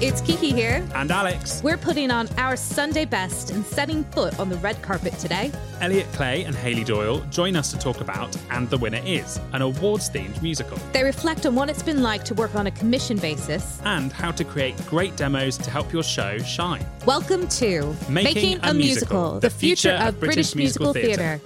it's Kiki here. And Alex. We're putting on our Sunday best and setting foot on the red carpet today. Elliot Clay and Hayley Doyle join us to talk about And the Winner Is, an awards themed musical. They reflect on what it's been like to work on a commission basis and how to create great demos to help your show shine. Welcome to Making, a, Musical, the future of British musical theatre.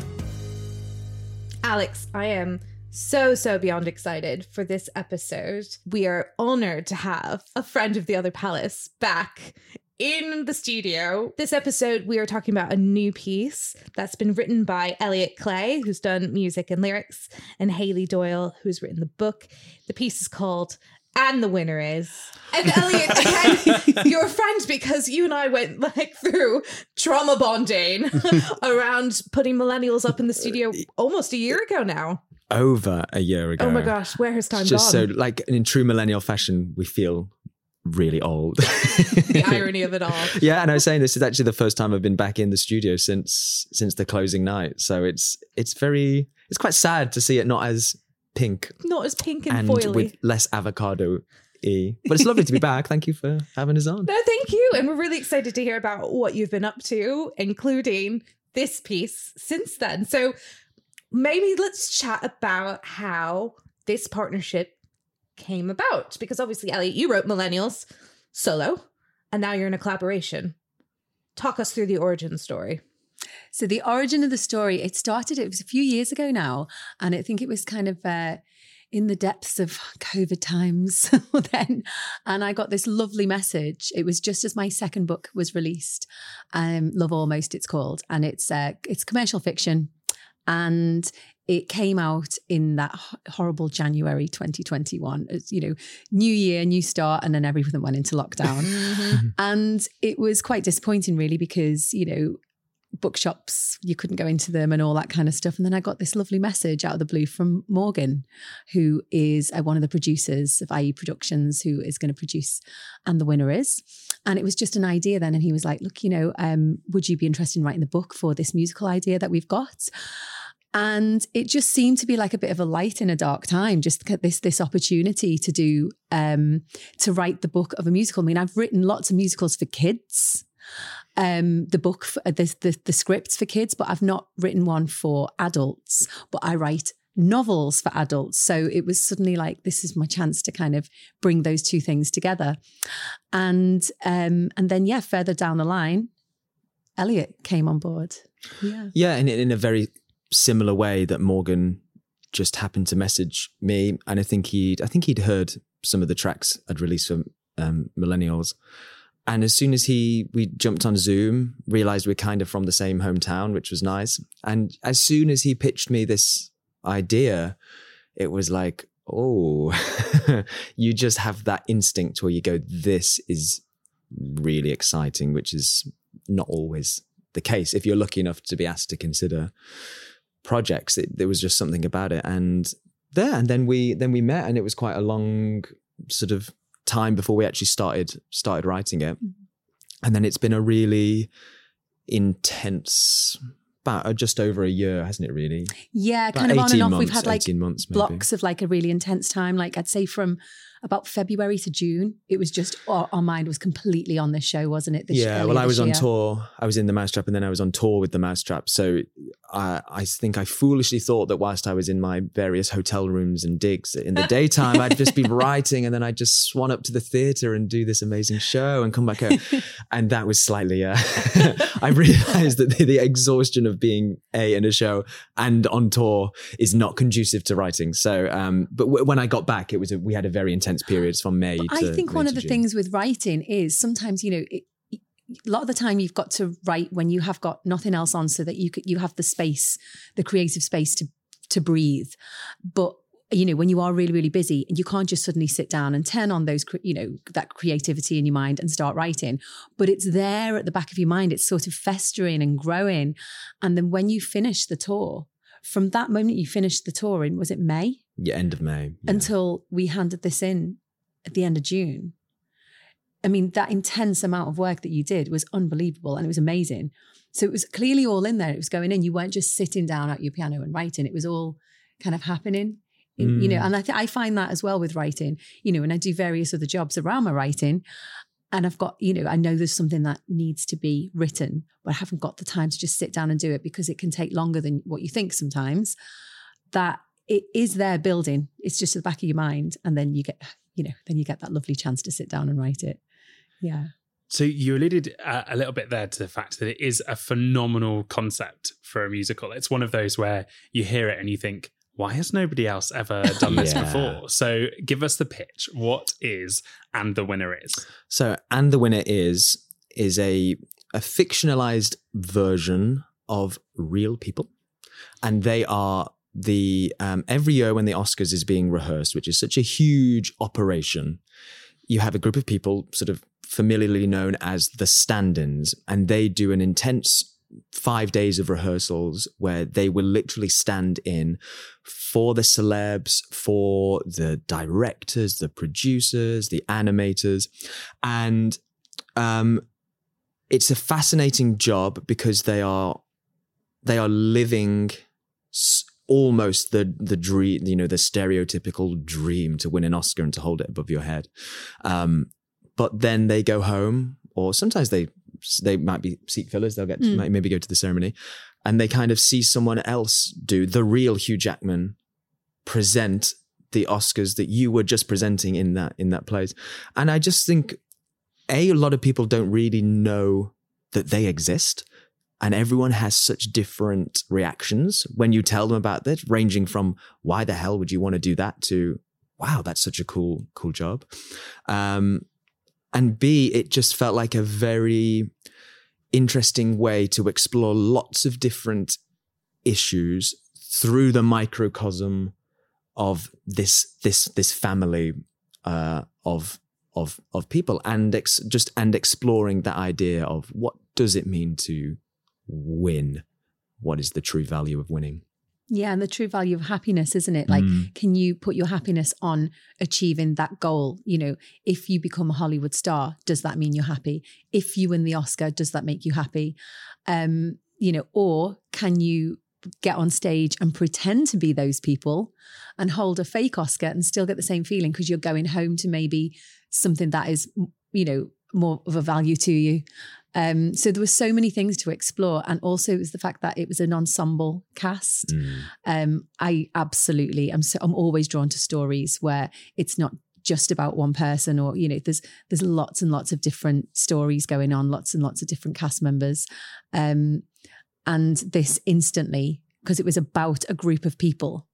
Alex, I am so, so beyond excited for this episode. We are honored to have a friend of the other palace back in the studio. This episode, we are talking about a new piece that's been written by Elliot Clay, who's done music and lyrics, and Hayley Doyle, who's written the book. The piece is called and the winner is. And Elliot, again, you're friends because you and I went like through trauma bonding around putting millennials up in the studio almost a year ago now over a year ago. Oh my gosh, where has time just gone? so like in true millennial fashion, we feel really old. the irony of it all. Yeah, and I was saying this is actually the first time I've been back in the studio since since the closing night. So it's it's very it's quite sad to see it not as pink, not as pink and, and foily. with less avocado. E. But it's lovely to be back. Thank you for having us on. No, thank you. And we're really excited to hear about what you've been up to, including this piece since then. So maybe let's chat about how this partnership came about. Because obviously, Elliot, you wrote Millennials solo, and now you're in a collaboration. Talk us through the origin story. So the origin of the story, it started, it was a few years ago now. And I think it was kind of uh, in the depths of COVID times then. And I got this lovely message. It was just as my second book was released, um, Love Almost it's called. And it's uh, it's commercial fiction and it came out in that horrible January 2021. It's, you know, new year, new start, and then everything went into lockdown. mm-hmm. And it was quite disappointing, really, because, you know, bookshops, you couldn't go into them and all that kind of stuff. And then I got this lovely message out of the blue from Morgan, who is uh, one of the producers of IE Productions, who is going to produce And the Winner Is. And it was just an idea then. And he was like, Look, you know, um, would you be interested in writing the book for this musical idea that we've got? and it just seemed to be like a bit of a light in a dark time just this this opportunity to do um to write the book of a musical i mean i've written lots of musicals for kids um the book for, the, the the scripts for kids but i've not written one for adults but i write novels for adults. So it was suddenly like this is my chance to kind of bring those two things together. And um and then yeah further down the line elliot came on board. Yeah. Yeah and in a very similar way that Morgan just happened to message me, and I think he'd I think he'd heard some of the tracks I'd released for um, Millennials, and as soon as he we jumped on Zoom, realized we're kind of from the same hometown, which was nice. And as soon as he pitched me this idea, it was like, oh, you just have that instinct where you go, this is really exciting, which is not always the case if you're lucky enough to be asked to consider projects. It, there was just something about it, and there, and then we then we met, and it was quite a long sort of time before we actually started started writing it, mm-hmm. and then it's been a really intense. About just over a year, hasn't it? Really? Yeah, kind of on and off. Months, We've had like months, blocks of like a really intense time. Like I'd say from about February to June. It was just our, our mind was completely on this show, wasn't it? This yeah. Well, I was on tour. I was in the Mousetrap, and then I was on tour with the Mousetrap. So I, I think I foolishly thought that whilst I was in my various hotel rooms and digs in the daytime, I'd just be writing, and then I'd just swan up to the theatre and do this amazing show and come back home. and that was slightly. Uh, I realised that the, the exhaustion of being a in a show and on tour is not conducive to writing. So, um, but w- when I got back, it was a, we had a very intense intense periods from May. To, I think one of the June. things with writing is sometimes you know. It, a lot of the time you've got to write when you have got nothing else on so that you could, you have the space the creative space to to breathe but you know when you are really really busy and you can't just suddenly sit down and turn on those you know that creativity in your mind and start writing but it's there at the back of your mind it's sort of festering and growing and then when you finish the tour from that moment you finished the tour in was it may yeah, end of May. Yeah. Until we handed this in at the end of June. I mean, that intense amount of work that you did was unbelievable and it was amazing. So it was clearly all in there. It was going in. You weren't just sitting down at your piano and writing. It was all kind of happening. In, mm. You know, mm. and I, th- I find that as well with writing. You know, when I do various other jobs around my writing, and I've got, you know, I know there's something that needs to be written, but I haven't got the time to just sit down and do it because it can take longer than what you think sometimes. That it is there building. It's just at the back of your mind. And then you get, you know, then you get that lovely chance to sit down and write it. Yeah. So you alluded uh, a little bit there to the fact that it is a phenomenal concept for a musical. It's one of those where you hear it and you think, why has nobody else ever done this Yeah. before? So give us the pitch. What is and the winner is? So, and the winner is is a a fictionalized version of real people, and they are the um, every year when the Oscars is being rehearsed, which is such a huge operation. You have a group of people, sort of familiarly known as the stand-ins, and they do an intense five days of rehearsals where they will literally stand in for the celebs, for the directors, the producers, the animators. And um, it's a fascinating job because they are they are living almost the the dream, you know, the stereotypical dream to win an Oscar and to hold it above your head. Um, but then they go home, or sometimes they they might be seat fillers. They'll get Mm. might maybe go to the ceremony, and they kind of see someone else do the real Hugh Jackman present the Oscars that you were just presenting in that in that place. And I just think a, a lot of people don't really know that they exist. And everyone has such different reactions when you tell them about this, ranging from why the hell would you want to do that to wow, that's such a cool, cool job. Um, and B, it just felt like a very interesting way to explore lots of different issues through the microcosm of this this this family uh, of of of people and ex- just and exploring that idea of what does it mean to win what is the true value of winning Yeah. And the true value of happiness, isn't it? Like, Mm. can you put your happiness on achieving that goal? You know, if you become a Hollywood star, does that mean you're happy? If you win the Oscar, does that make you happy? Um, you know, or can you get on stage and pretend to be those people and hold a fake Oscar and still get the same feeling because you're going home to maybe something that is, you know, more of a value to you. Um, so there were so many things to explore, and also it was the fact that it was an ensemble cast. Mm. Um, I absolutely, I'm so, I'm always drawn to stories where it's not just about one person, or you know, there's there's lots and lots of different stories going on, lots and lots of different cast members, um, and this instantly because it was about a group of people.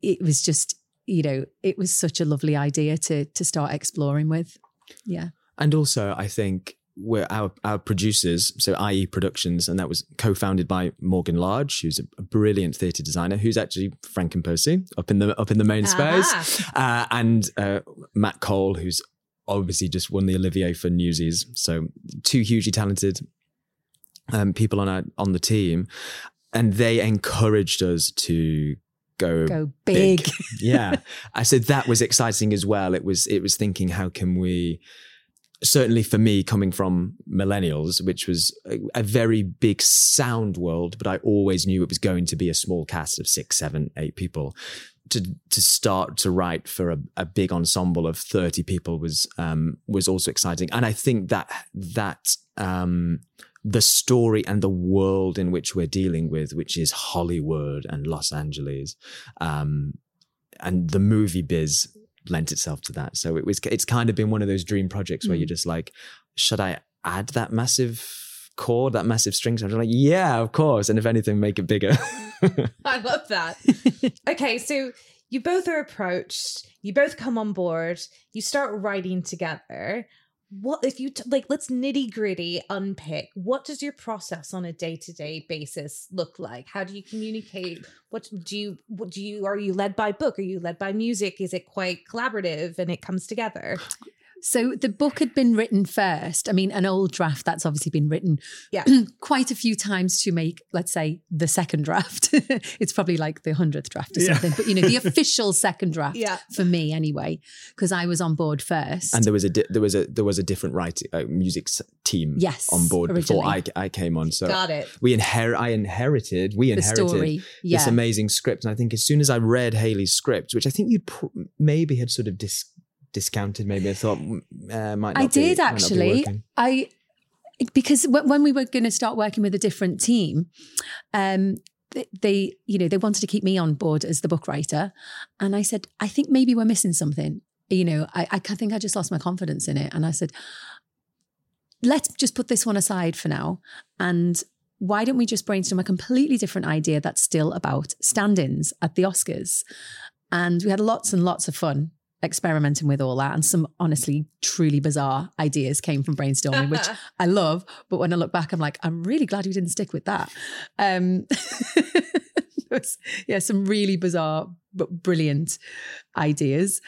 It was just, you know, it was such a lovely idea to to start exploring with. Yeah, And also, I think we're our our producers, so IE Productions, and that was co-founded by Morgan Large, who's a, brilliant theatre designer, who's actually Frank and Percy up in the up in the main space, uh, and uh, Matt Cole, who's obviously just won the Olivier for Newsies. So two hugely talented um, people on our on the team, and they encouraged us to go go big. yeah. I said that was exciting as well. It was it was thinking how can we certainly for me coming from millennials which was a, a very big sound world but i always knew it was going to be a small cast of six seven eight people. To to start to write for a, a big ensemble of 30 people was um was also exciting. And i think that that um the story and the world in which we're dealing with, which is Hollywood and Los Angeles, um, and the movie biz lent itself to that. So it was, it's kind of been one of those dream projects where Mm. you're just like, should I add that massive chord, that massive string? So I'm like, yeah, of course. And if anything, make it bigger. I love that. okay, so you both are approached, you both come on board, you start writing together. What if you t- like, let's nitty gritty unpick what does your process on a day to day basis look like? How do you communicate? What do you, what do you, are you led by book? Are you led by music? Is it quite collaborative and it comes together? So the book had been written first. I mean, an old draft that's obviously been written Yeah. quite a few times to make, let's say, the second draft. it's probably like the hundredth draft or Yeah. something. But you know, the official second draft Yeah. for me anyway, because I was on board first. and there was a di- there was a there was a different writing uh, music team Yes, on board before I. I came on. So Got it. we inherit I inherited we the inherited story, yeah, this amazing script. And I think as soon as I read Hayley's script, which I think you pr- maybe had sort of dis- discounted. Maybe I thought mm, uh, might. Not I did be actually. I because w- when we were going to start working with a different team, um, th- they you know they wanted to keep me on board as the book writer, and I said I think maybe we're missing something. You know, I I think I just lost my confidence in it, and I said, let's just put this one aside for now, and. Why don't we just brainstorm a completely different idea that's still about stand-ins at the Oscars? And we had lots and lots of fun experimenting with all that. And some honestly, truly bizarre ideas came from brainstorming, which I love. But when I look back, I'm like, I'm really glad we didn't stick with that. Um, was, yeah, some really bizarre but brilliant ideas.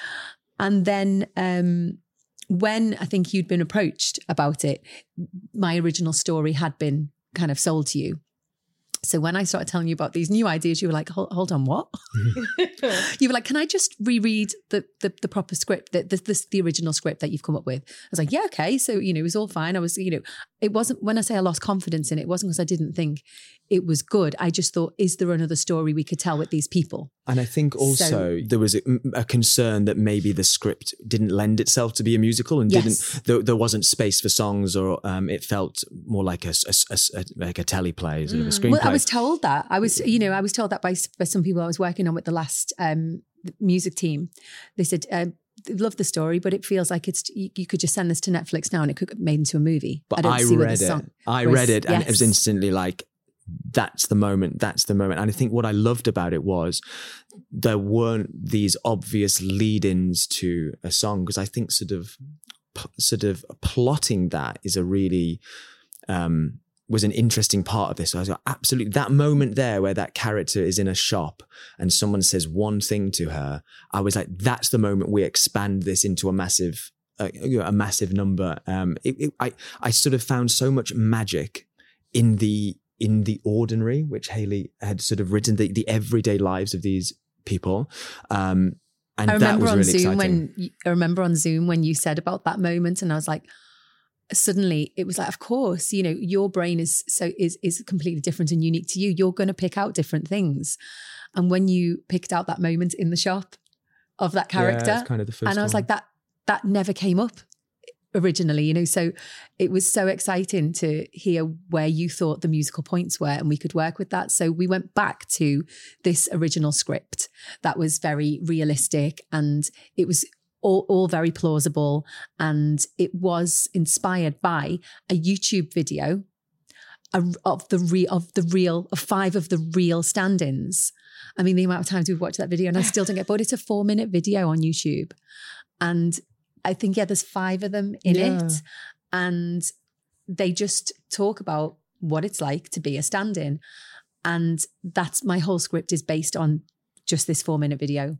And then um, when I think you'd been approached about it, my original story had been kind of sold to you. So when I started telling you about these new ideas, you were like, hold, hold on, what? you were like, can I just reread the the, the proper script, the, the, the, the original script that you've come up with? I was like, yeah, okay. So, you know, it was all fine. I was, you know, it wasn't, when I say I lost confidence in it, it wasn't because I didn't think it was good. I just thought, is there another story we could tell with these people? And I think also So- there was a, a concern that maybe the script didn't lend itself to be a musical and Yes. didn't there, there wasn't space for songs or um, it felt more like a, a a like a teleplay sort of a screenplay. Well, I was told that. I was, you know, I was told that by, by some people I was working on with the last um, music team. They said, uh, love the story, but it feels like it's you, you could just send this to Netflix now and it could get made into a movie. but I, see where read it. I read it and it was instantly like that's the moment that's the moment and i think what i loved about it was there weren't these obvious lead-ins to a song because i think sort of sort of plotting that is a really um was an interesting part of this. So I was like, absolutely that moment there where that character is in a shop and someone says one thing to her. I was like, that's the moment we expand this into a massive, uh, you know, a massive number. Um, it, it, I I sort of found so much magic in the in the ordinary, which Hayley had sort of written the the everyday lives of these people. Um, and I that remember was on really Zoom exciting. when you, I remember on Zoom when you said about that moment, and I was like, suddenly it was like, of course, you know, your brain is so is is completely different and unique to you. You're going to pick out different things, and when you picked out that moment in the shop of that character, it's kind of the first and I was one. like, that that never came up originally, you know. So it was so exciting to hear where you thought the musical points were, and we could work with that. So we went back to this original script that was very realistic, and it was all, all very plausible, and it was inspired by a YouTube video of the real of the real of five of the real stand-ins. I mean, the amount of times we've watched that video, and I still don't get. But it's a four-minute video on YouTube, and I think yeah, there's five of them in Yeah. it, and they just talk about what it's like to be a stand-in, and that's my whole script is based on just this four-minute video,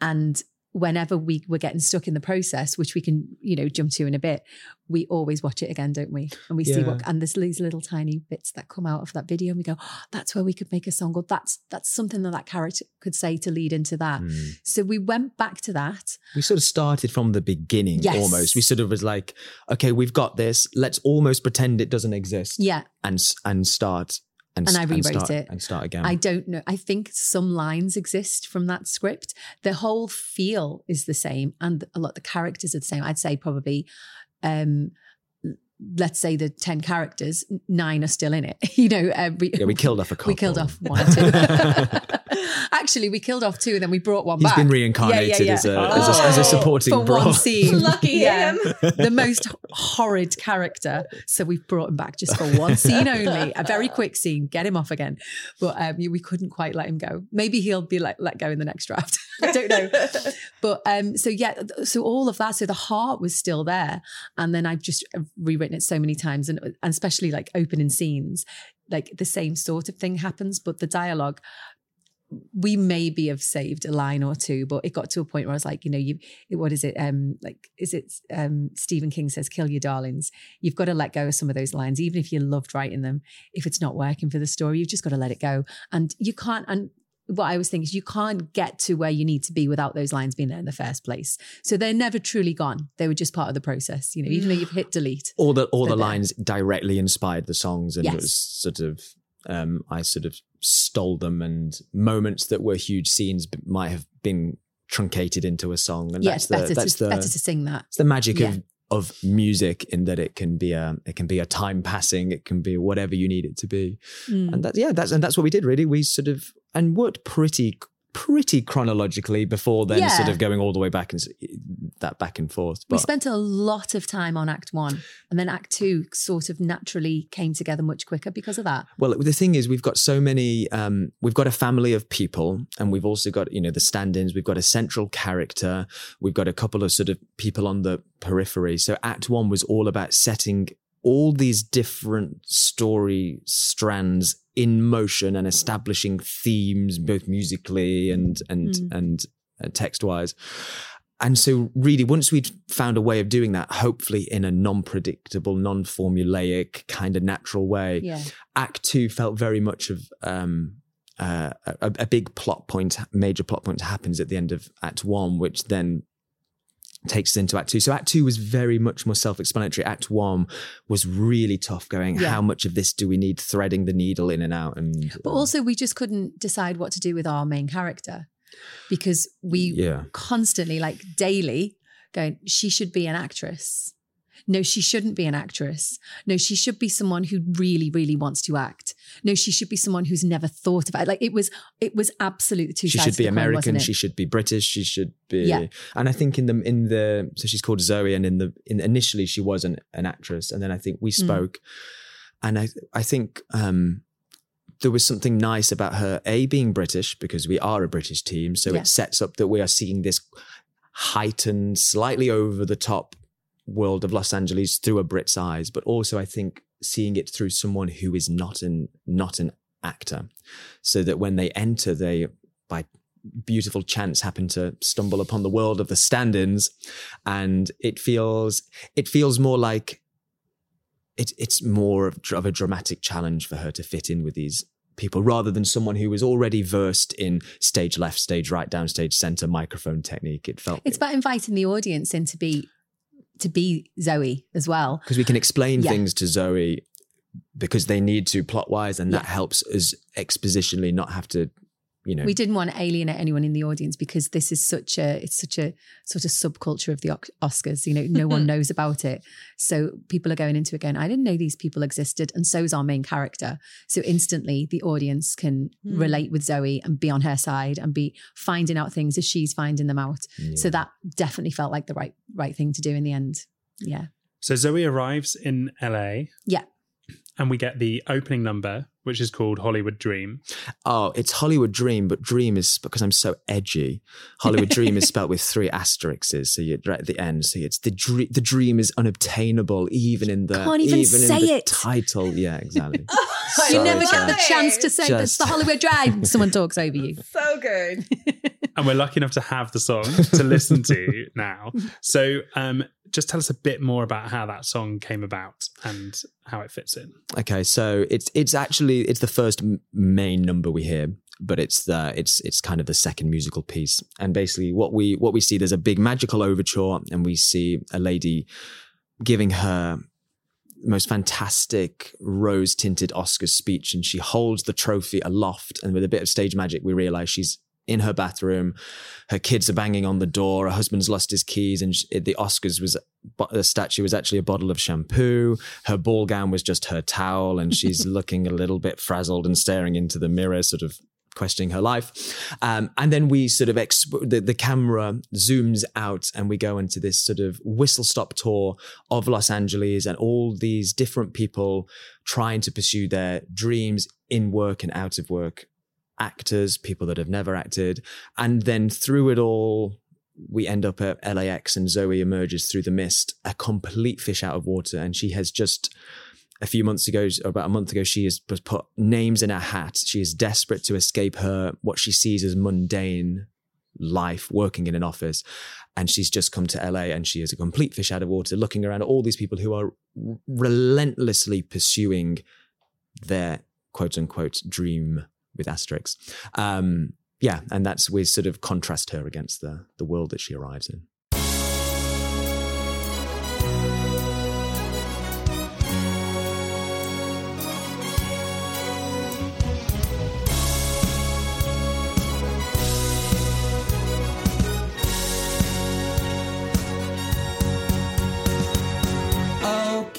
and whenever we were getting stuck in the process, which we can, you know, jump to in a bit, we always watch it again, don't we? And we see what and there's these little tiny bits that come out of that video, and we go, oh, "That's where we could make a song." Or that's that's something that that character could say to lead into that. Mm. So we went back to that. we sort of started from the beginning Yes. almost. We sort of was like, okay, we've got this. Let's almost pretend it doesn't exist Yeah, and and start and, And I rewrote start, it. and start again. I don't know. I think some lines exist from that script. The whole feel is the same, and a lot of the characters are the same. I'd say probably. um Let's say the 10 characters, nine are still in it. You know, uh, we, yeah, we killed off a couple. we killed off one or two. Actually, we killed off two and then we brought one He's back. He's been reincarnated Yeah, yeah, as, a, yeah. as, a, as a Oh, supporting for bro. one scene. Lucky Yeah. him. the most horrid character. So we've brought him back just for one scene only, a very quick scene, get him off again. But um, we couldn't quite let him go. Maybe he'll be like let go in the next draft. I don't know. But um, so yeah, so all of that. So the heart was still there, and then I've just rewritten it so many times, and, and especially like opening scenes, like the same sort of thing happens, but the dialogue. We maybe have saved a line or two, but it got to a point where I was like, you know, you what is it? Um, like, is it um Stephen King says, kill your darlings. You've got to let go of some of those lines, even if you loved writing them. If it's not working for the story, you've just got to let it go. And you can't and what I was thinking is you can't get to where you need to be without those lines being there in the first place. So they're never truly gone. They were just part of the process, you know, even though you've hit delete. all the all the there. lines directly inspired the songs and Yes. was sort of um I sort of stole them and moments that were huge scenes might have been truncated into a song. And yeah, that's the, better, that's to, the, better to sing that. it's the magic Yeah. of of music in that it can be a it can be a time passing it can be whatever you need it to be Mm. and that yeah that's and that's what we did really we sort of and worked pretty pretty chronologically before then sort of going all the way back and that back and forth We spent a lot of time on Act One, and then Act Two sort of naturally came together much quicker because of that. Well, the thing is, we've got so many. Um, we've got a family of people, and we've also got you know the stand-ins. We've got a central character. We've got a couple of sort of people on the periphery. So Act One was all about setting all these different story strands in motion and establishing themes, both musically and and Mm. and uh, text-wise. And so, really, once we'd found a way of doing that, hopefully in a non-predictable, non-formulaic, kind of natural way, Yeah. Act Two felt very much of um, uh, a, a big plot point, major plot point happens at the end of Act One, which then takes us into Act Two. So Act Two was very much more self-explanatory. Act One was really tough, going Yeah. how much of this do we need, threading the needle in and out, and But also, we just couldn't decide what to do with our main character because we yeah, constantly, like daily, going, she should be an actress. No, she shouldn't be an actress. No, she should be someone who really, really wants to act. No, she should be someone who's never thought about it. Like it was, it was absolutely two she should be coin, American. it? She should be British. She should be. Yeah. And I think in the in the so she's called Zoe, and in the in initially she was an, an actress, and then I think we Mm. spoke, and I I think um there was something nice about her a being British because we are a British team, so Yeah. it sets up that we are seeing this heightened, slightly over the top world of Los Angeles through a Brit's eyes, but also I think seeing it through someone who is not an not an actor, so that when they enter, they by beautiful chance happen to stumble upon the world of the stand-ins, and it feels it feels more like it, it's more of, of a dramatic challenge for her to fit in with these people rather than someone who was already versed in stage left, stage right, down stage center, microphone technique. It felt It's about inviting the audience in to be to be Zoe as well. because we can explain Yeah. things to Zoe because they need to plot wise, and that helps us expositionally not have to, you know. We didn't want to alienate anyone in the audience because this is such a it's such a sort of subculture of the Oscars. You know, no one knows about it, so people are going into it going, "I didn't know these people existed," and so is our main character. So instantly, the audience can Hmm. relate with Zoe and be on her side and be finding out things as she's finding them out. Yeah. So that definitely felt like the right right thing to do in the end. Yeah, So Zoe arrives in LA. Yeah. And we get the opening number, which is called Hollywood Dream. Oh, it's Hollywood Dream, but Dream is because I'm so edgy. Hollywood Dream is spelled with three asterisks, so you're right at the end. So it's the dream. The dream is unobtainable, even in the Can't even in say the it. title. Yeah, exactly. you So never get the chance to say that's just- the Hollywood Dream. Someone talks over you. So good. And we're lucky enough to have the song to listen to now. So um, just tell us a bit more about how that song came about and how it fits in. Okay, so it's it's actually it's the first main number we hear, but it's the it's it's kind of the second musical piece. And basically, what we what we see there's a big magical overture, and we see a lady giving her most fantastic rose tinted Oscar speech, and she holds the trophy aloft, and with a bit of stage magic, we realize she's in her bathroom. Her kids are banging on the door. Her husband's lost his keys, and sh the Oscars was the statue was actually a bottle of shampoo. Her ball gown was just her towel, and she's looking a little bit frazzled and staring into the mirror, sort of questioning her life. Um, and then we sort of exp- the, the camera zooms out, and we go into this sort of whistle stop tour of Los Angeles and all these different people trying to pursue their dreams in work and out of work. Actors, people that have never acted, and then through it all, we end up at LAX and Zoe emerges through the mist, a complete fish out of water. And she has just, a few months ago, about a month ago, she has put names in her hat. She is desperate to escape her, what she sees as mundane life working in an office. And she's just come to LA and she is a complete fish out of water, looking around at all these people who are relentlessly pursuing their quote unquote dream with asterisks. Um, yeah, and that's we sort of contrast her against the the world that she arrives in.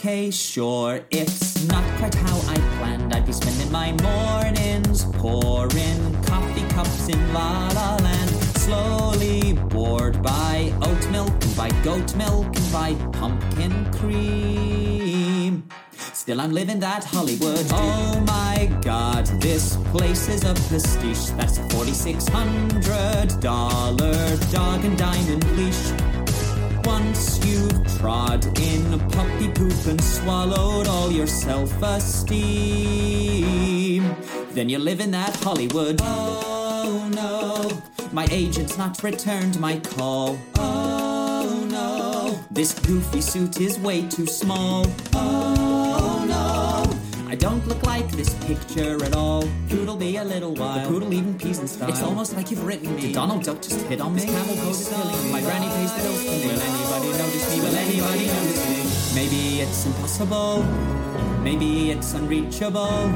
Okay, sure, it's not quite how I planned. I'd be spending my mornings pouring coffee cups in La La Land. Slowly bored by oat milk and by goat milk and by pumpkin cream. Still, I'm living that Hollywood. Oh my god, this place is a prestige. That's a $4,600 dog and diamond leash. Once you've trod in a puppy poop and swallowed all your self esteem, then you live in that Hollywood. Oh no, my agent's not returned my call. Oh no, this goofy suit is way too small. Oh no. I don't look like this picture at all. Poodle be a little while. The poodle even peas and style. It's almost like you've written me. Did Donald Duck just hit on me? This camel coat is killing me. My granny pays the bills for me. Will anybody notice me? Will anybody notice me? Maybe it's impossible. Maybe it's unreachable.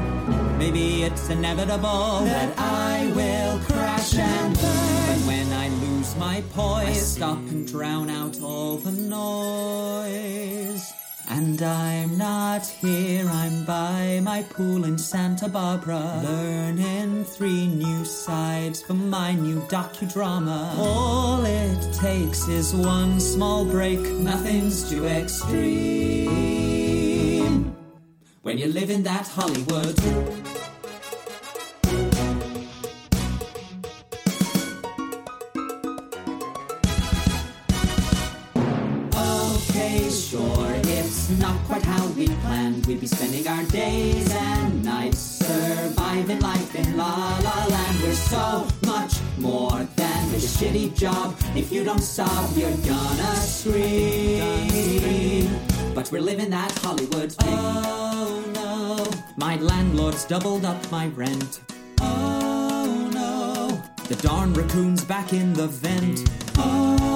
Maybe it's inevitable that I will crash and burn. But when I lose my poise, I stop and drown out all the noise. And I'm not here, I'm by my pool in Santa Barbara, learning three new sides for my new docudrama. All it takes is one small break, nothing's too extreme. When you live in that Hollywood. Not quite how we planned. We'd be spending our days and nights surviving life in La La Land. We're so much more than a shitty job. If you don't stop, you're gonna scream. But we're living that Hollywood thing. Oh no, my landlord's doubled up my rent. Oh no, the darn raccoon's back in the vent. Oh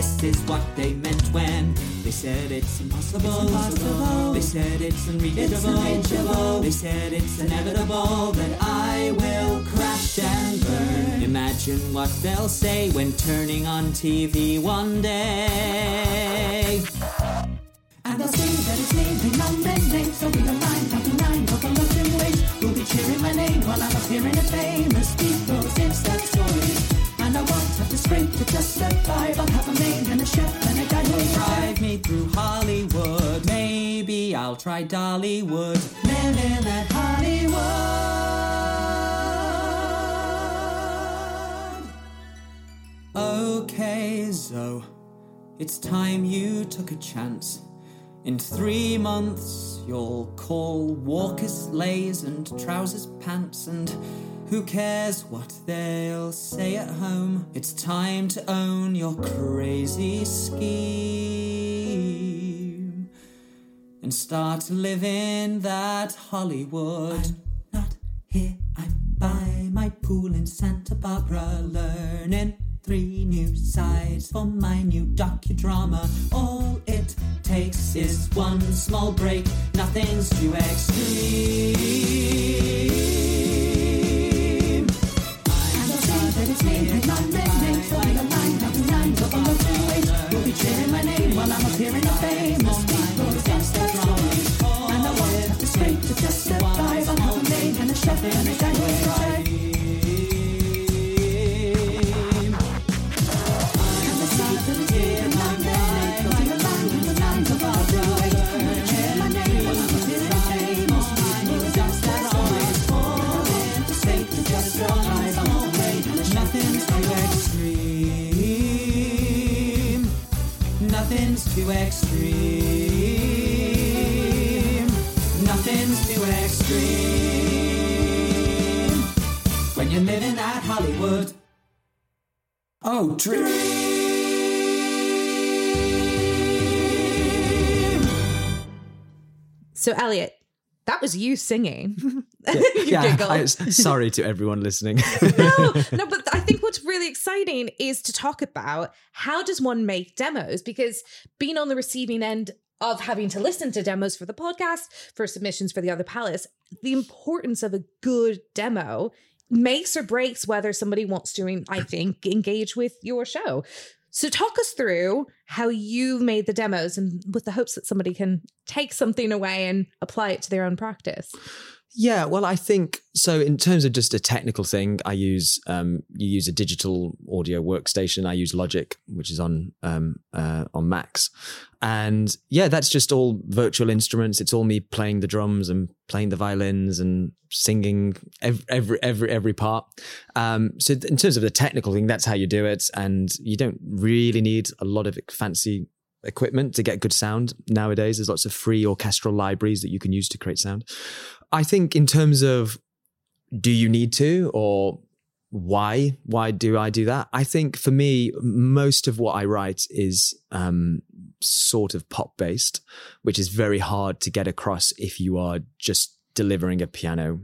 this is what they meant when they said it's impossible. They said it's unreachable. They said it's inevitable that I will crash and burn. Imagine what they'll say when turning on TV one day. And they'll see that it's me, they nominate So we align, count to nine, in ways Who'll be cheering my name while I'm appearing in famous people's Insta stories And I won't have to scrape to just survive I'll have a maid and a chef and a guy who'll drive me through Hollywood. Maybe I'll try Dollywood. Live in that Hollywood. Okay, Zoe. It's time you took a chance. In three months, you'll call walkers lays and trousers pants, and who cares what they'll say at home? It's time to own your crazy scheme and start to live in that Hollywood. I'm not here, I'm by my pool in Santa Barbara, learning three new sides for my new docudrama. All it takes is one small break, nothing's too extreme. Maid Oh, dream. So, Elliot, that was you singing. You yeah. I, sorry to everyone listening. no, no, but I think what's really exciting is to talk about how does one make demos? Because being on the receiving end of having to listen to demos for the podcast, for submissions for the other palace, the importance of a good demo makes or breaks whether somebody wants to, I think, engage with your show. So talk us through how you've made the demos and with the hopes that somebody can take something away and apply it to their own practice. Yeah, well, I think so. In terms of just a technical thing, I use um, you use a digital audio workstation. I use Logic, which is on um, uh, on Macs, and yeah, that's just all virtual instruments. It's all me playing the drums and playing the violins and singing every every every, every part. Um, so in terms of the technical thing, that's how you do it, and you don't really need a lot of fancy equipment to get good sound nowadays. There's lots of free orchestral libraries that you can use to create sound. I think in terms of do you need to or why why do I do that? I think for me, most of what I write is um, sort of pop based, which is very hard to get across if you are just delivering a piano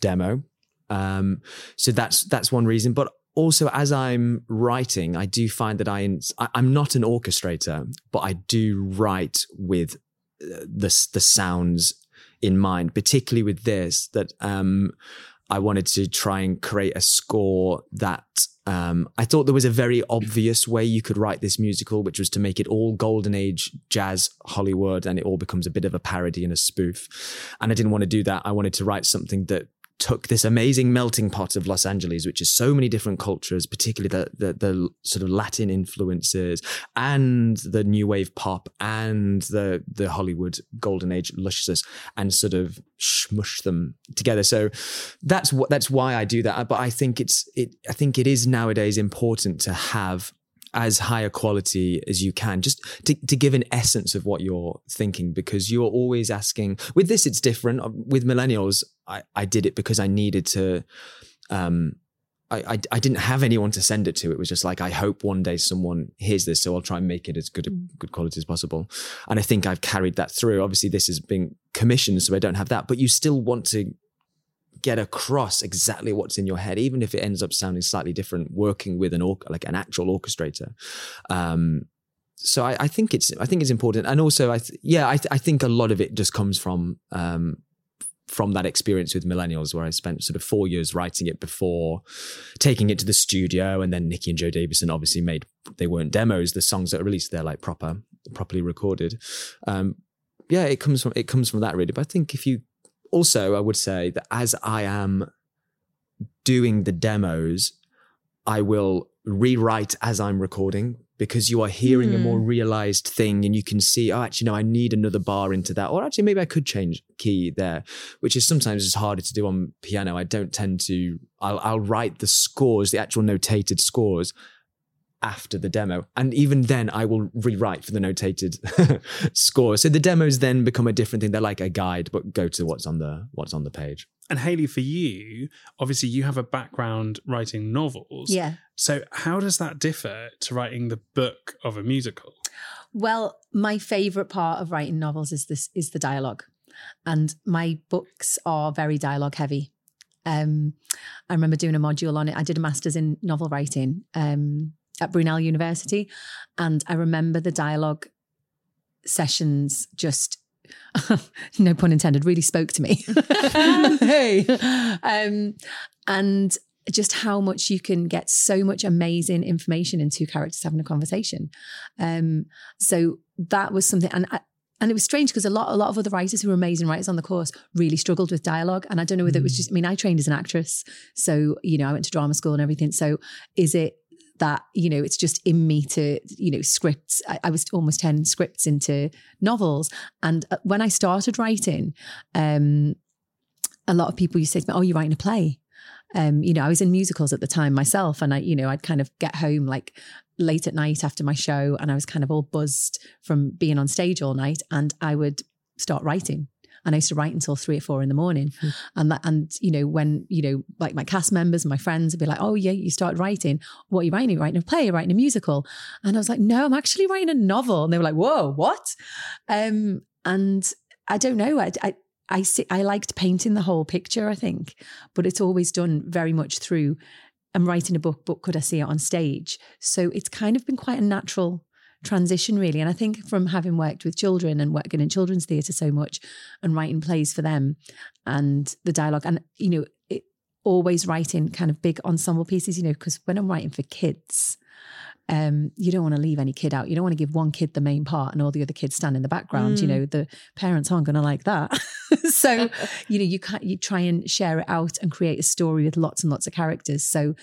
demo. Um, so that's that's one reason. But also, as I'm writing, I do find that I I'm not an orchestrator, but I do write with uh, the the sounds in mind, particularly with this, that um, I wanted to try and create a score that um, I thought there was a very obvious way you could write this musical, which was to make it all golden age jazz Hollywood and it all becomes a bit of a parody and a spoof. And I didn't want to do that. I wanted to write something that took this amazing melting pot of Los Angeles, which is so many different cultures, particularly the, the, the sort of Latin influences and the new wave pop and the the Hollywood golden age lusciousness, and sort of smush them together. So that's what that's why I do that. But I think it's it I think it is nowadays important to have as high a quality as you can, just to, to give an essence of what you're thinking, because you're always asking. With this, it's different. With millennials, I, I did it because I needed to. Um, I, I, I didn't have anyone to send it to. It was just like I hope one day someone hears this, so I'll try and make it as good Mm. good quality as possible. And I think I've carried that through. Obviously, this is being commissioned, so I don't have that. But you still want to get across exactly what's in your head, even if it ends up sounding slightly different. Working with an or- like an actual orchestrator. Um, so I, I think it's I think it's important, and also I th- yeah I, th- I think a lot of it just comes from um, from that experience with millennials where I spent sort of four years writing it before taking it to the studio and then Nikki and Joe Davison obviously made they weren't demos the songs that are released they're like proper properly recorded um yeah it comes from it comes from that really but I think if you also I would say that as I am doing the demos I will rewrite as I'm recording because you are hearing a Hmm. more realized thing and you can see, oh, actually, no, I need another bar into that. Or actually, maybe I could change key there, which is sometimes just harder to do on piano. I don't tend to, I'll, I'll write the scores, the actual notated scores after the demo. And even then, I will rewrite for the notated score. So the demos then become a different thing. They're like a guide, but go to what's on the what's on the page. And Hayley, for you, obviously you have a background writing novels. Yeah. So how does that differ to writing the book of a musical? Well, my favorite part of writing novels is this is the dialogue. And my books are very dialogue heavy. Um, I remember doing a module on it. I did a master's in novel writing um, at Brunel University. And I remember the dialogue sessions just no pun intended, really spoke to me. hey. Um, and just how much you can get so much amazing information in two characters having a conversation. Um, so that was something, and I, and it was strange because a lot, a lot of other writers who were amazing writers on the course really struggled with dialogue. And I don't know whether it was just, I mean, I trained as an actress, so you know, I went to drama school and everything. So is it that you know it's just in me to you know scripts. I, I was almost 10 scripts into novels. And uh, when i started writing um a lot of people used to say to me oh you're writing a play. Um you know i was in musicals at the time myself and i you know i'd kind of get home like late at night after my show and i was kind of all buzzed from being on stage all night and i would start writing and I used to write until three or four in the morning. And that, and you know, when, you know, like my cast members and my friends would be like, oh yeah, you started writing. What are you writing? Are you writing a play, Are you writing a musical. And I was like, no, I'm actually writing a novel. And they were like, whoa, what? Um, and I don't know. I, I, I, see, I liked painting the whole picture, I think, but it's always done very much through I'm writing a book, but could I see it on stage? So it's kind of been quite a natural transition, really. And I think from having worked with children and working in children's theatre so much and writing plays for them and the dialogue, and, you know, it, always writing kind of big ensemble pieces, you know, because when I'm writing for kids, um, you don't want to leave any kid out. You don't want to give one kid the main part and all the other kids stand in the background. You Mm. know, the parents aren't going to like that. so, you know, you can't, you try and share it out and create a story with lots and lots of characters. So,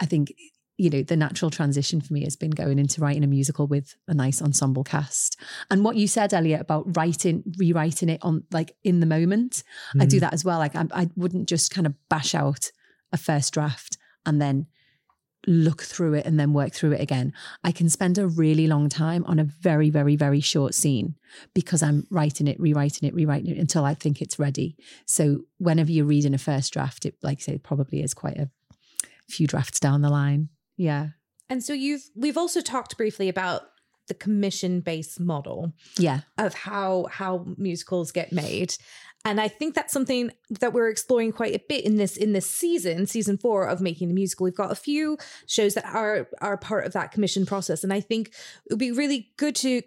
I think you know the natural transition for me has been going into writing a musical with a nice ensemble cast. And what you said, Elliot, about writing, rewriting it on like in the moment, I do mm. that as well. Like I, I wouldn't just kind of bash out a first draft and then look through it and then work through it again. I can spend a really long time on a very, very, very short scene because I'm writing it, rewriting it, rewriting it until I think it's ready. So whenever you're reading a first draft, it, like I say, probably is quite a few drafts down the line. Yeah. And so you've we've also talked briefly about the commission based model Yeah. of how how musicals get made. And I think that's something that we're exploring quite a bit in this in this season, season four of making a musical. We've got a few shows that are are part of that commission process, and I think it would be really good to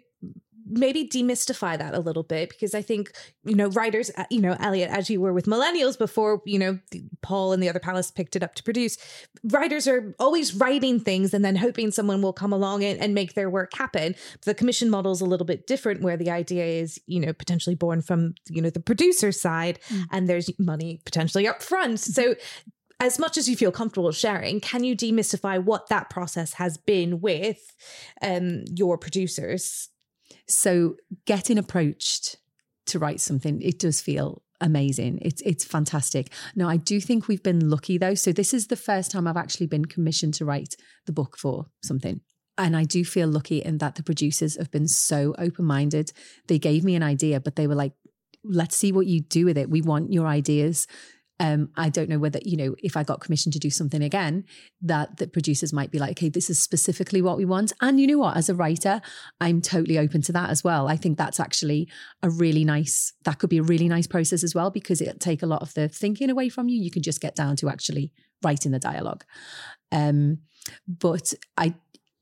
maybe demystify that a little bit because I think you know writers, uh, you know Elliot, as you were with Millennials before, you know Paul and the other palace picked it up to produce. Writers are always writing things and then hoping someone will come along and, and make their work happen. The commission model is a little bit different, where the idea is you know potentially born from you know the producer side, and there's money potentially up front. So as much as you feel comfortable sharing, can you demystify what that process has been with um, your producers? So getting approached to write something, it does feel amazing. It's it's fantastic. Now I do think we've been lucky though. So this is the first time I've actually been commissioned to write the book for something. And I do feel lucky in that the producers have been so open-minded. They gave me an idea, but they were like, let's see what you do with it. We want your ideas. Um, I don't know whether, you know, if I got commissioned to do something again, that the producers might be like, okay, this is specifically what we want. And you know what? As a writer, I'm totally open to that as well. I think that's actually a really nice, that could be a really nice process as well, because it'll take a lot of the thinking away from you. You can just get down to actually writing the dialogue. Um, but I,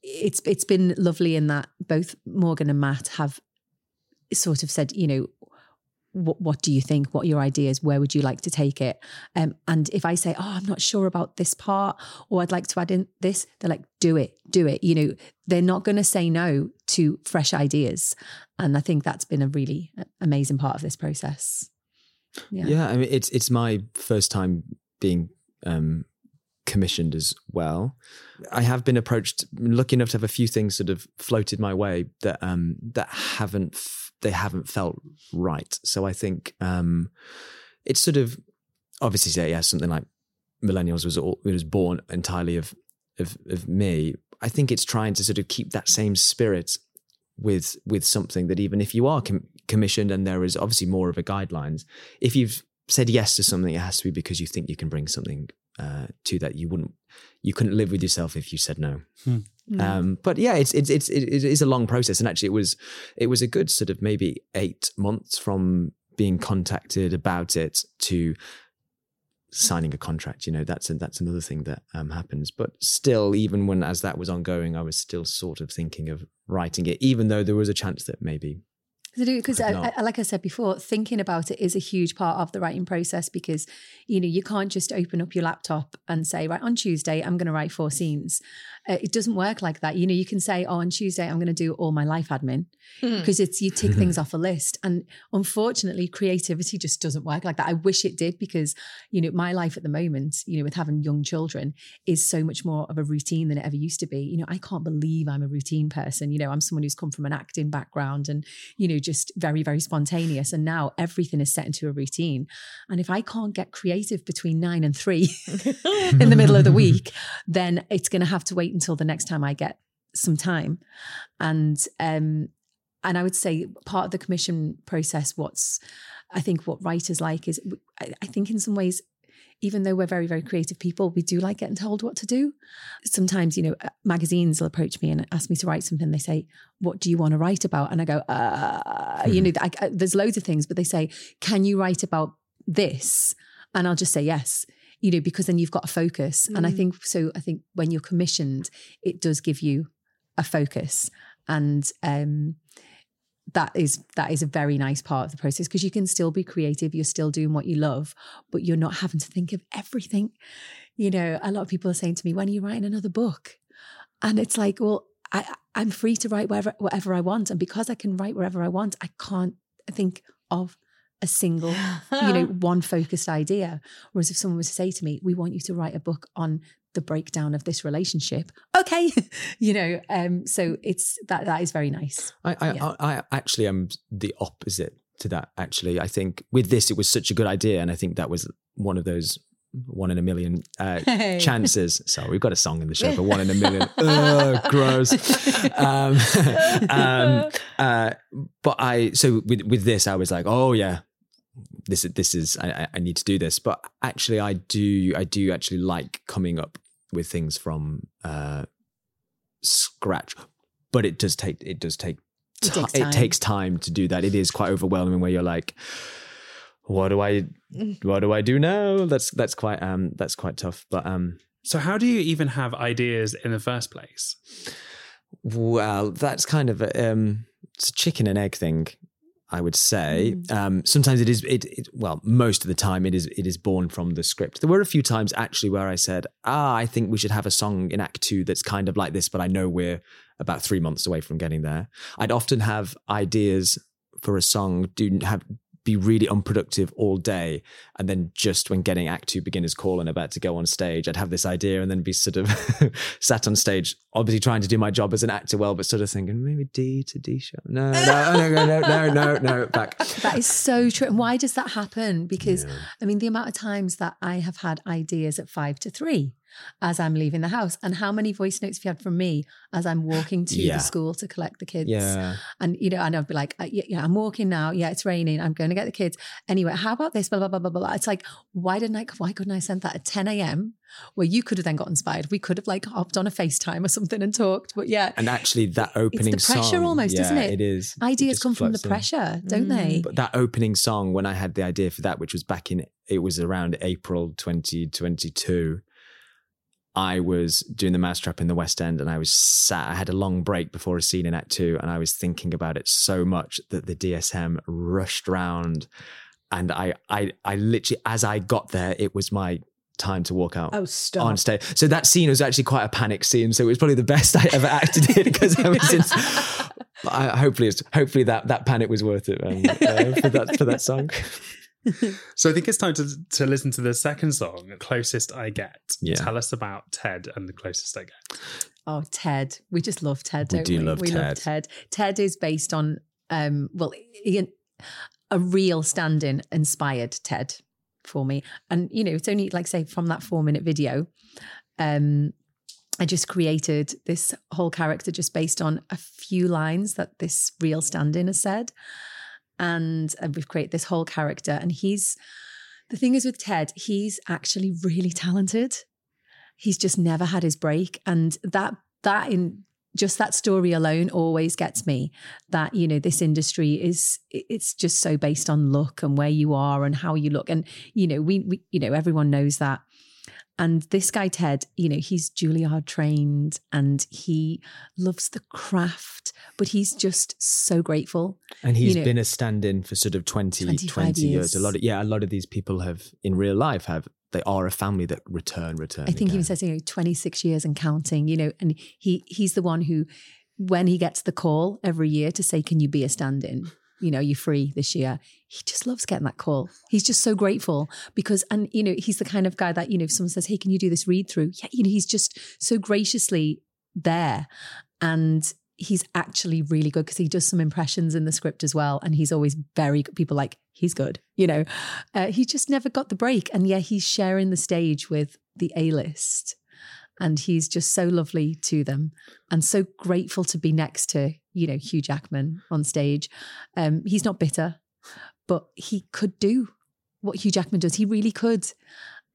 it's it's been lovely in that both Morgan and Matt have sort of said, you know, what what do you think? What are your ideas? Where would you like to take it? Um, and if I say, oh, I'm not sure about this part, or I'd like to add in this, they're like, do it, do it. You know, they're not going to say no to fresh ideas, and I think that's been a really amazing part of this process. Yeah. Yeah, I mean it's it's my first time being um, commissioned as well. I have been approached, lucky enough to have a few things sort of floated my way that um, that haven't f- they haven't felt right. So I think um, it's sort of obviously yeah something like millennials was all it was born entirely of of of me. I think it's trying to sort of keep that same spirit with with something that even if you are com- commissioned and there is obviously more of a guidelines, if you've said yes to something, it has to be because you think you can bring something uh, to that. You wouldn't, you couldn't live with yourself if you said no. Mm. Um, but yeah, it's it's it's it is a long process, and actually, it was it was a good sort of maybe eight months from being contacted about it to signing a contract. You know, that's a, that's another thing that um, happens. But still, even when as that was ongoing, I was still sort of thinking of writing it, even though there was a chance that maybe Because, Could I, not. I, like I said before, thinking about it is a huge part of the writing process because you know you can't just open up your laptop and say, right on Tuesday I'm going to write four scenes. Uh, it doesn't work like that. You know, you can say, oh, on Tuesday I'm going to do all my life admin because it's you tick things off a list, and unfortunately, creativity just doesn't work like that. I wish it did because you know my life at the moment, you know, with having young children, is so much more of a routine than it ever used to be. You know, I can't believe I'm a routine person. You know, I'm someone who's come from an acting background and you know just very very spontaneous, and now everything is set into a routine. And if I can't get creative between nine and three in the middle of the week, then it's going to have to wait until the next time I get some time. And um, and I would say part of the commission process, what's I think what writers like is I, I think in some ways. Even though we're very, very creative people, we do like getting told what to do. Sometimes, you know, uh, magazines will approach me and ask me to write something. They say, "What do you want to write about?" And I go, uh, "You know, I, I, there's loads of things, but they say, can you write about this?" And I'll just say yes you know, because then you've got a focus. And I Mm. think so. I think when you're commissioned, it does give you a focus. And um, that is that is a very nice part of the process because you can still be creative you're still doing what you love but you're not having to think of everything. You know a lot of people are saying to me when are you writing another book? And it's like well i i'm free to write whatever whatever i want and because i can write wherever i want i can't think of a single you know one focused idea. Whereas if someone was to say to me we want you to write a book on the breakdown of this relationship okay you know um so it's that that is very nice I, I, Yeah. I, I actually am the opposite to that. Actually, I think with this, it was such a good idea, and I think that was one of those one in a million uh, Hey. chances. So we've got a song in the show for one in a million. Ugh, gross. Um, um, uh, but I so with with this, I was like, oh yeah, this is this is I- I need to do this. But actually, I do I do actually like coming up with things from uh, scratch. But it does take it does take It ti- takes it time. takes time to do that. It is quite overwhelming where you're like, what do I what do I do now? That's that's quite um that's quite tough. But um So how do you even have ideas in the first place? well, that's kind of a, um it's a chicken and egg thing. I would say um, sometimes it is it, it. Well, most of the time it is it is born from the script. There were a few times actually where I said, "Ah, I think we should have a song in Act Two that's kind of like this," but I know we're about three months away from getting there. I'd often have ideas for a song, do have be really unproductive all day, and then just when getting Act Two beginners call and about to go on stage, I'd have this idea and then be sort of sat on stage, obviously trying to do my job as an actor well, but sort of thinking maybe D to D sharp. No, no, no, no, no, no, no, no, back. That is so true. And why does that happen? Because I mean, the amount of times that I have had ideas at five to three as I'm leaving the house, and how many voice notes have you had from me as I'm walking to Yeah. the school to collect the kids? Yeah. And you know, and I'd be like, uh, yeah, yeah, I'm walking now. Yeah, it's raining. I'm going to get the kids. Anyway, how about this? Blah blah blah blah blah. It's like, why didn't I? Why couldn't I send that at 10 a.m. where you could have then got inspired? We could have like hopped on a FaceTime or something and talked. But yeah, And actually, that opening song it's the pressure song, almost, isn't it? It is. Ideas just come from the in. pressure, don't they? But that opening song, when I had the idea for that, which was back in, it was around April 2022. I was doing the mousetrap in the West End and I was sat, I had a long break before a scene in Act Two and I was thinking about it so much that the DSM rushed round and I, I, I literally, as I got there, it was my time to walk out Oh, stop. on stage. So that scene was actually quite a panic scene. So it was probably the best I ever acted in because I was. I, hopefully, hopefully that that panic was worth it um, uh, for that for that song. So I think it's time to to listen to the second song, "Closest I Get." Yeah. Tell us about Ted and the closest I get. Oh, Ted. We just love Ted, We don't do we? love we love Ted. Ted. Ted is based on, um, well, Ian, a real stand-in inspired Ted for me. And, you know, it's only like say from that four minute video, um, I just created this whole character just based on a few lines that this real stand-in has said. And uh, we've created this whole character. And he's the thing is with Ted, he's actually really talented he's just never had his break and that that in just that story alone always gets me that you know this industry is it's just so based on look and where you are and how you look and you know we, we you know everyone knows that and this guy ted you know he's juilliard trained and he loves the craft but he's just so grateful And he's You know- been a stand-in for sort of 20, 20 years. years. A lot of yeah, a lot of these people have in real life have they are a family that return, return. I think he again. even says, you know, 26 years and counting, you know, and he he's the one who, when he gets the call every year to say, can you be a stand-in? You know, you're free this year. He just loves getting that call. He's just so grateful because, and you know, he's the kind of guy that, you know, if someone says, Hey, can you do this read through? Yeah, you know, he's just so graciously there. And he's actually really good because he does some impressions in the script as well. And he's always very good. People like, he's good, you know. Uh, he just never got the break. And yeah, he's sharing the stage with the A list. And he's just so lovely to them and so grateful to be next to, you know, Hugh Jackman on stage. Um, he's not bitter, but he could do what Hugh Jackman does. He really could.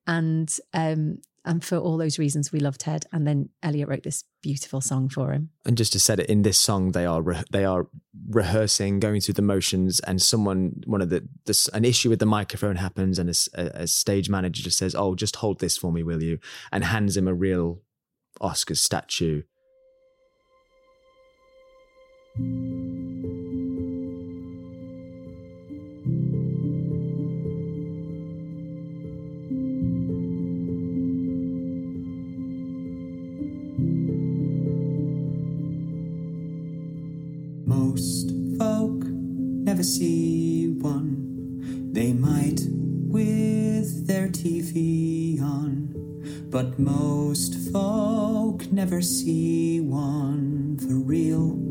And um, and for all those reasons, we love Ted. And then Elliot wrote this beautiful song for him. and just to set it in this song they are re- they are rehearsing going through the motions and someone one of the this an issue with the microphone happens and a stage manager just says oh just hold this for me will you and hands him a real Oscar statue most folk never see one. They might with their TV on, but most folk never see one for real.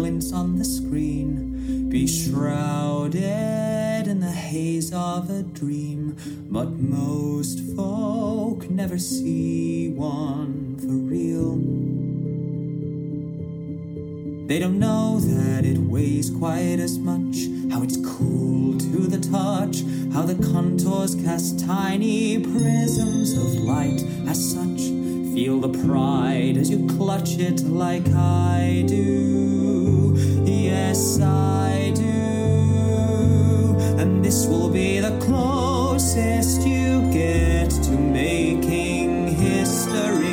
By glints on the screen, be shrouded in the haze of a dream, but most folk never see one for real. They don't know that it weighs quite as much, how it's cool to the touch, how the contours cast tiny prisms of light as such. Feel the pride as you clutch it like I do. Yes, I do. And this will be the closest you get to making history.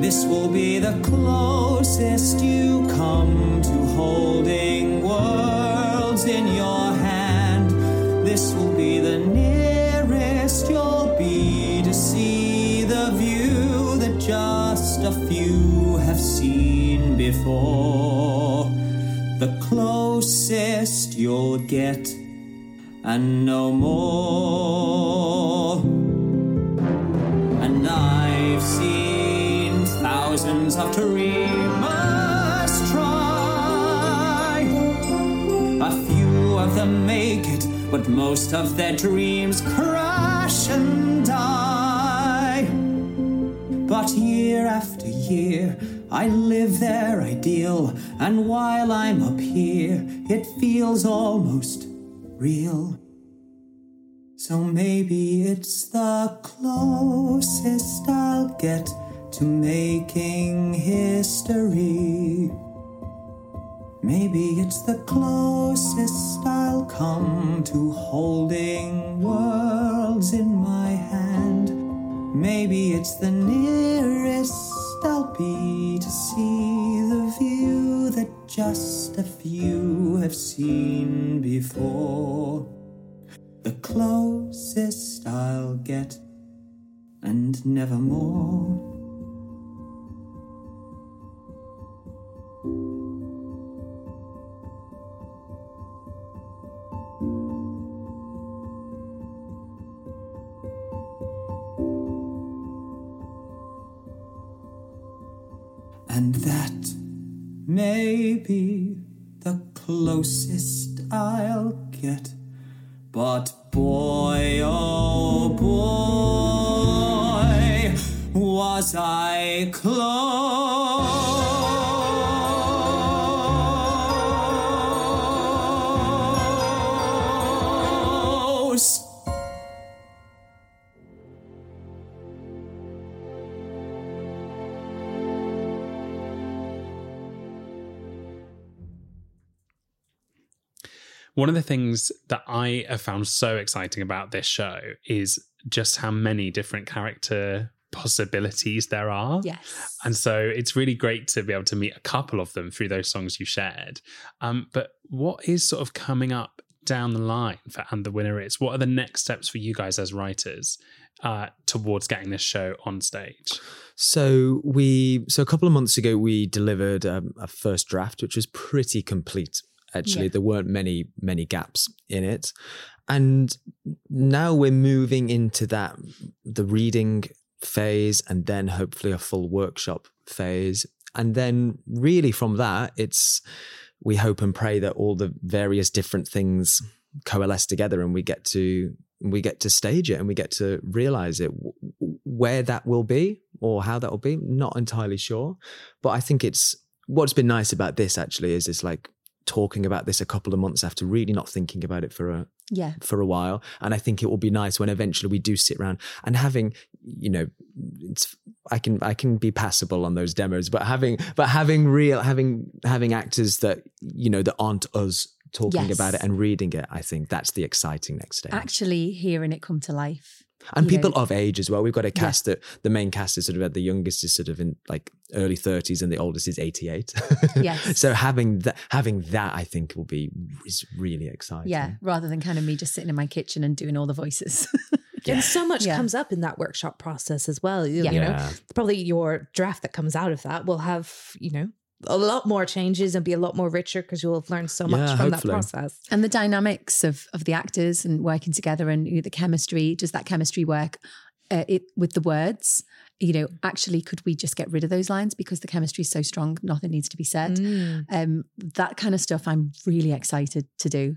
This will be the closest you come to holding you'll get, and no more. And I've seen thousands of dreamers try. A few of them make it, but most of their dreams crash and die. But year after year, I live their ideal, and while I'm up here, it feels almost real. So maybe it's the closest I'll get to making history. Maybe it's the closest I'll come to holding worlds in my hand. Maybe it's the nearest I'll be to see just a few have seen before. The closest I'll get, and never more. May be the closest I'll get. But boy, oh boy, was I close. One of the things that I have found so exciting about this show is just how many different character possibilities there are. Yes. And so it's really great to be able to meet a couple of them through those songs you shared. Um, but what is sort of coming up down the line for And the Winner Is? What are the next steps for you guys as writers uh, towards getting this show on stage? So we so a couple of months ago we delivered um, a first draft, which was pretty complete. Actually, Yeah. there weren't many many gaps in it, and now we're moving into that the reading phase, and then hopefully a full workshop phase, and then really from that, it's we hope and pray that all the various different things coalesce together, and we get to we get to stage it and we get to realize it. Where that will be or how that will be not entirely sure. But i think it's what's been nice about this actually is it's like talking about this a couple of months after really not thinking about it for a Yeah. for a while and i think it will be nice when eventually we do sit around and having you know it's i can i can be passable on those demos but having but having real having having actors that you know that aren't us talking Yes. about it and reading it i think that's the exciting next stage Actually hearing it come to life. And you people know. of age as well. We've got a cast that the main cast is sort of at the youngest is sort of in like early thirties, and the oldest is eighty eight. Yes. so having that, having that, I think will be is really exciting. Yeah. Rather than kind of me just sitting in my kitchen and doing all the voices. And so much Yeah. comes up in that workshop process as well. You, Yeah. you know, Yeah. probably your draft that comes out of that will have, you know, a lot more changes and be a lot more richer because you'll have learned so much Yeah, from hopefully. that process. and the dynamics of of the actors and working together and you know, the chemistry does that chemistry work uh, it with the words you know actually could we just get rid of those lines because the chemistry is so strong nothing needs to be said Mm. um that kind of stuff i'm really excited to do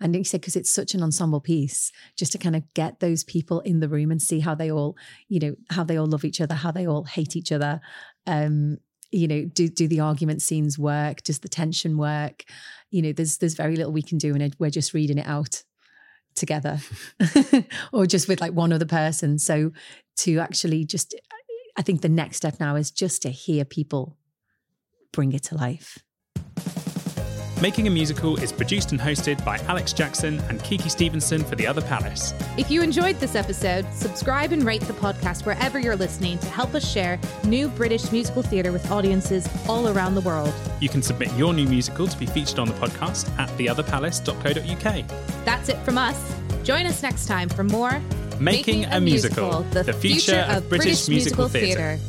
and you said because it's such an ensemble piece just to kind of get those people in the room and see how they all you know how they all love each other how they all hate each other um you know do do the argument scenes work? Does the tension work? You know there's there's very little we can do and we're just reading it out together or just with like one other person. So to actually just i think the next step now is just to hear people bring it to life Making a Musical is produced and hosted by Alex Jackson and Kiki Stevenson for The Other Palace. If you enjoyed this episode, subscribe and rate the podcast wherever you're listening to help us share new British musical theatre with audiences all around the world. You can submit your new musical to be featured on the podcast at theotherpalace.co.uk. That's it from us. Join us next time for more Making a Musical, the future of British musical theatre. theatre.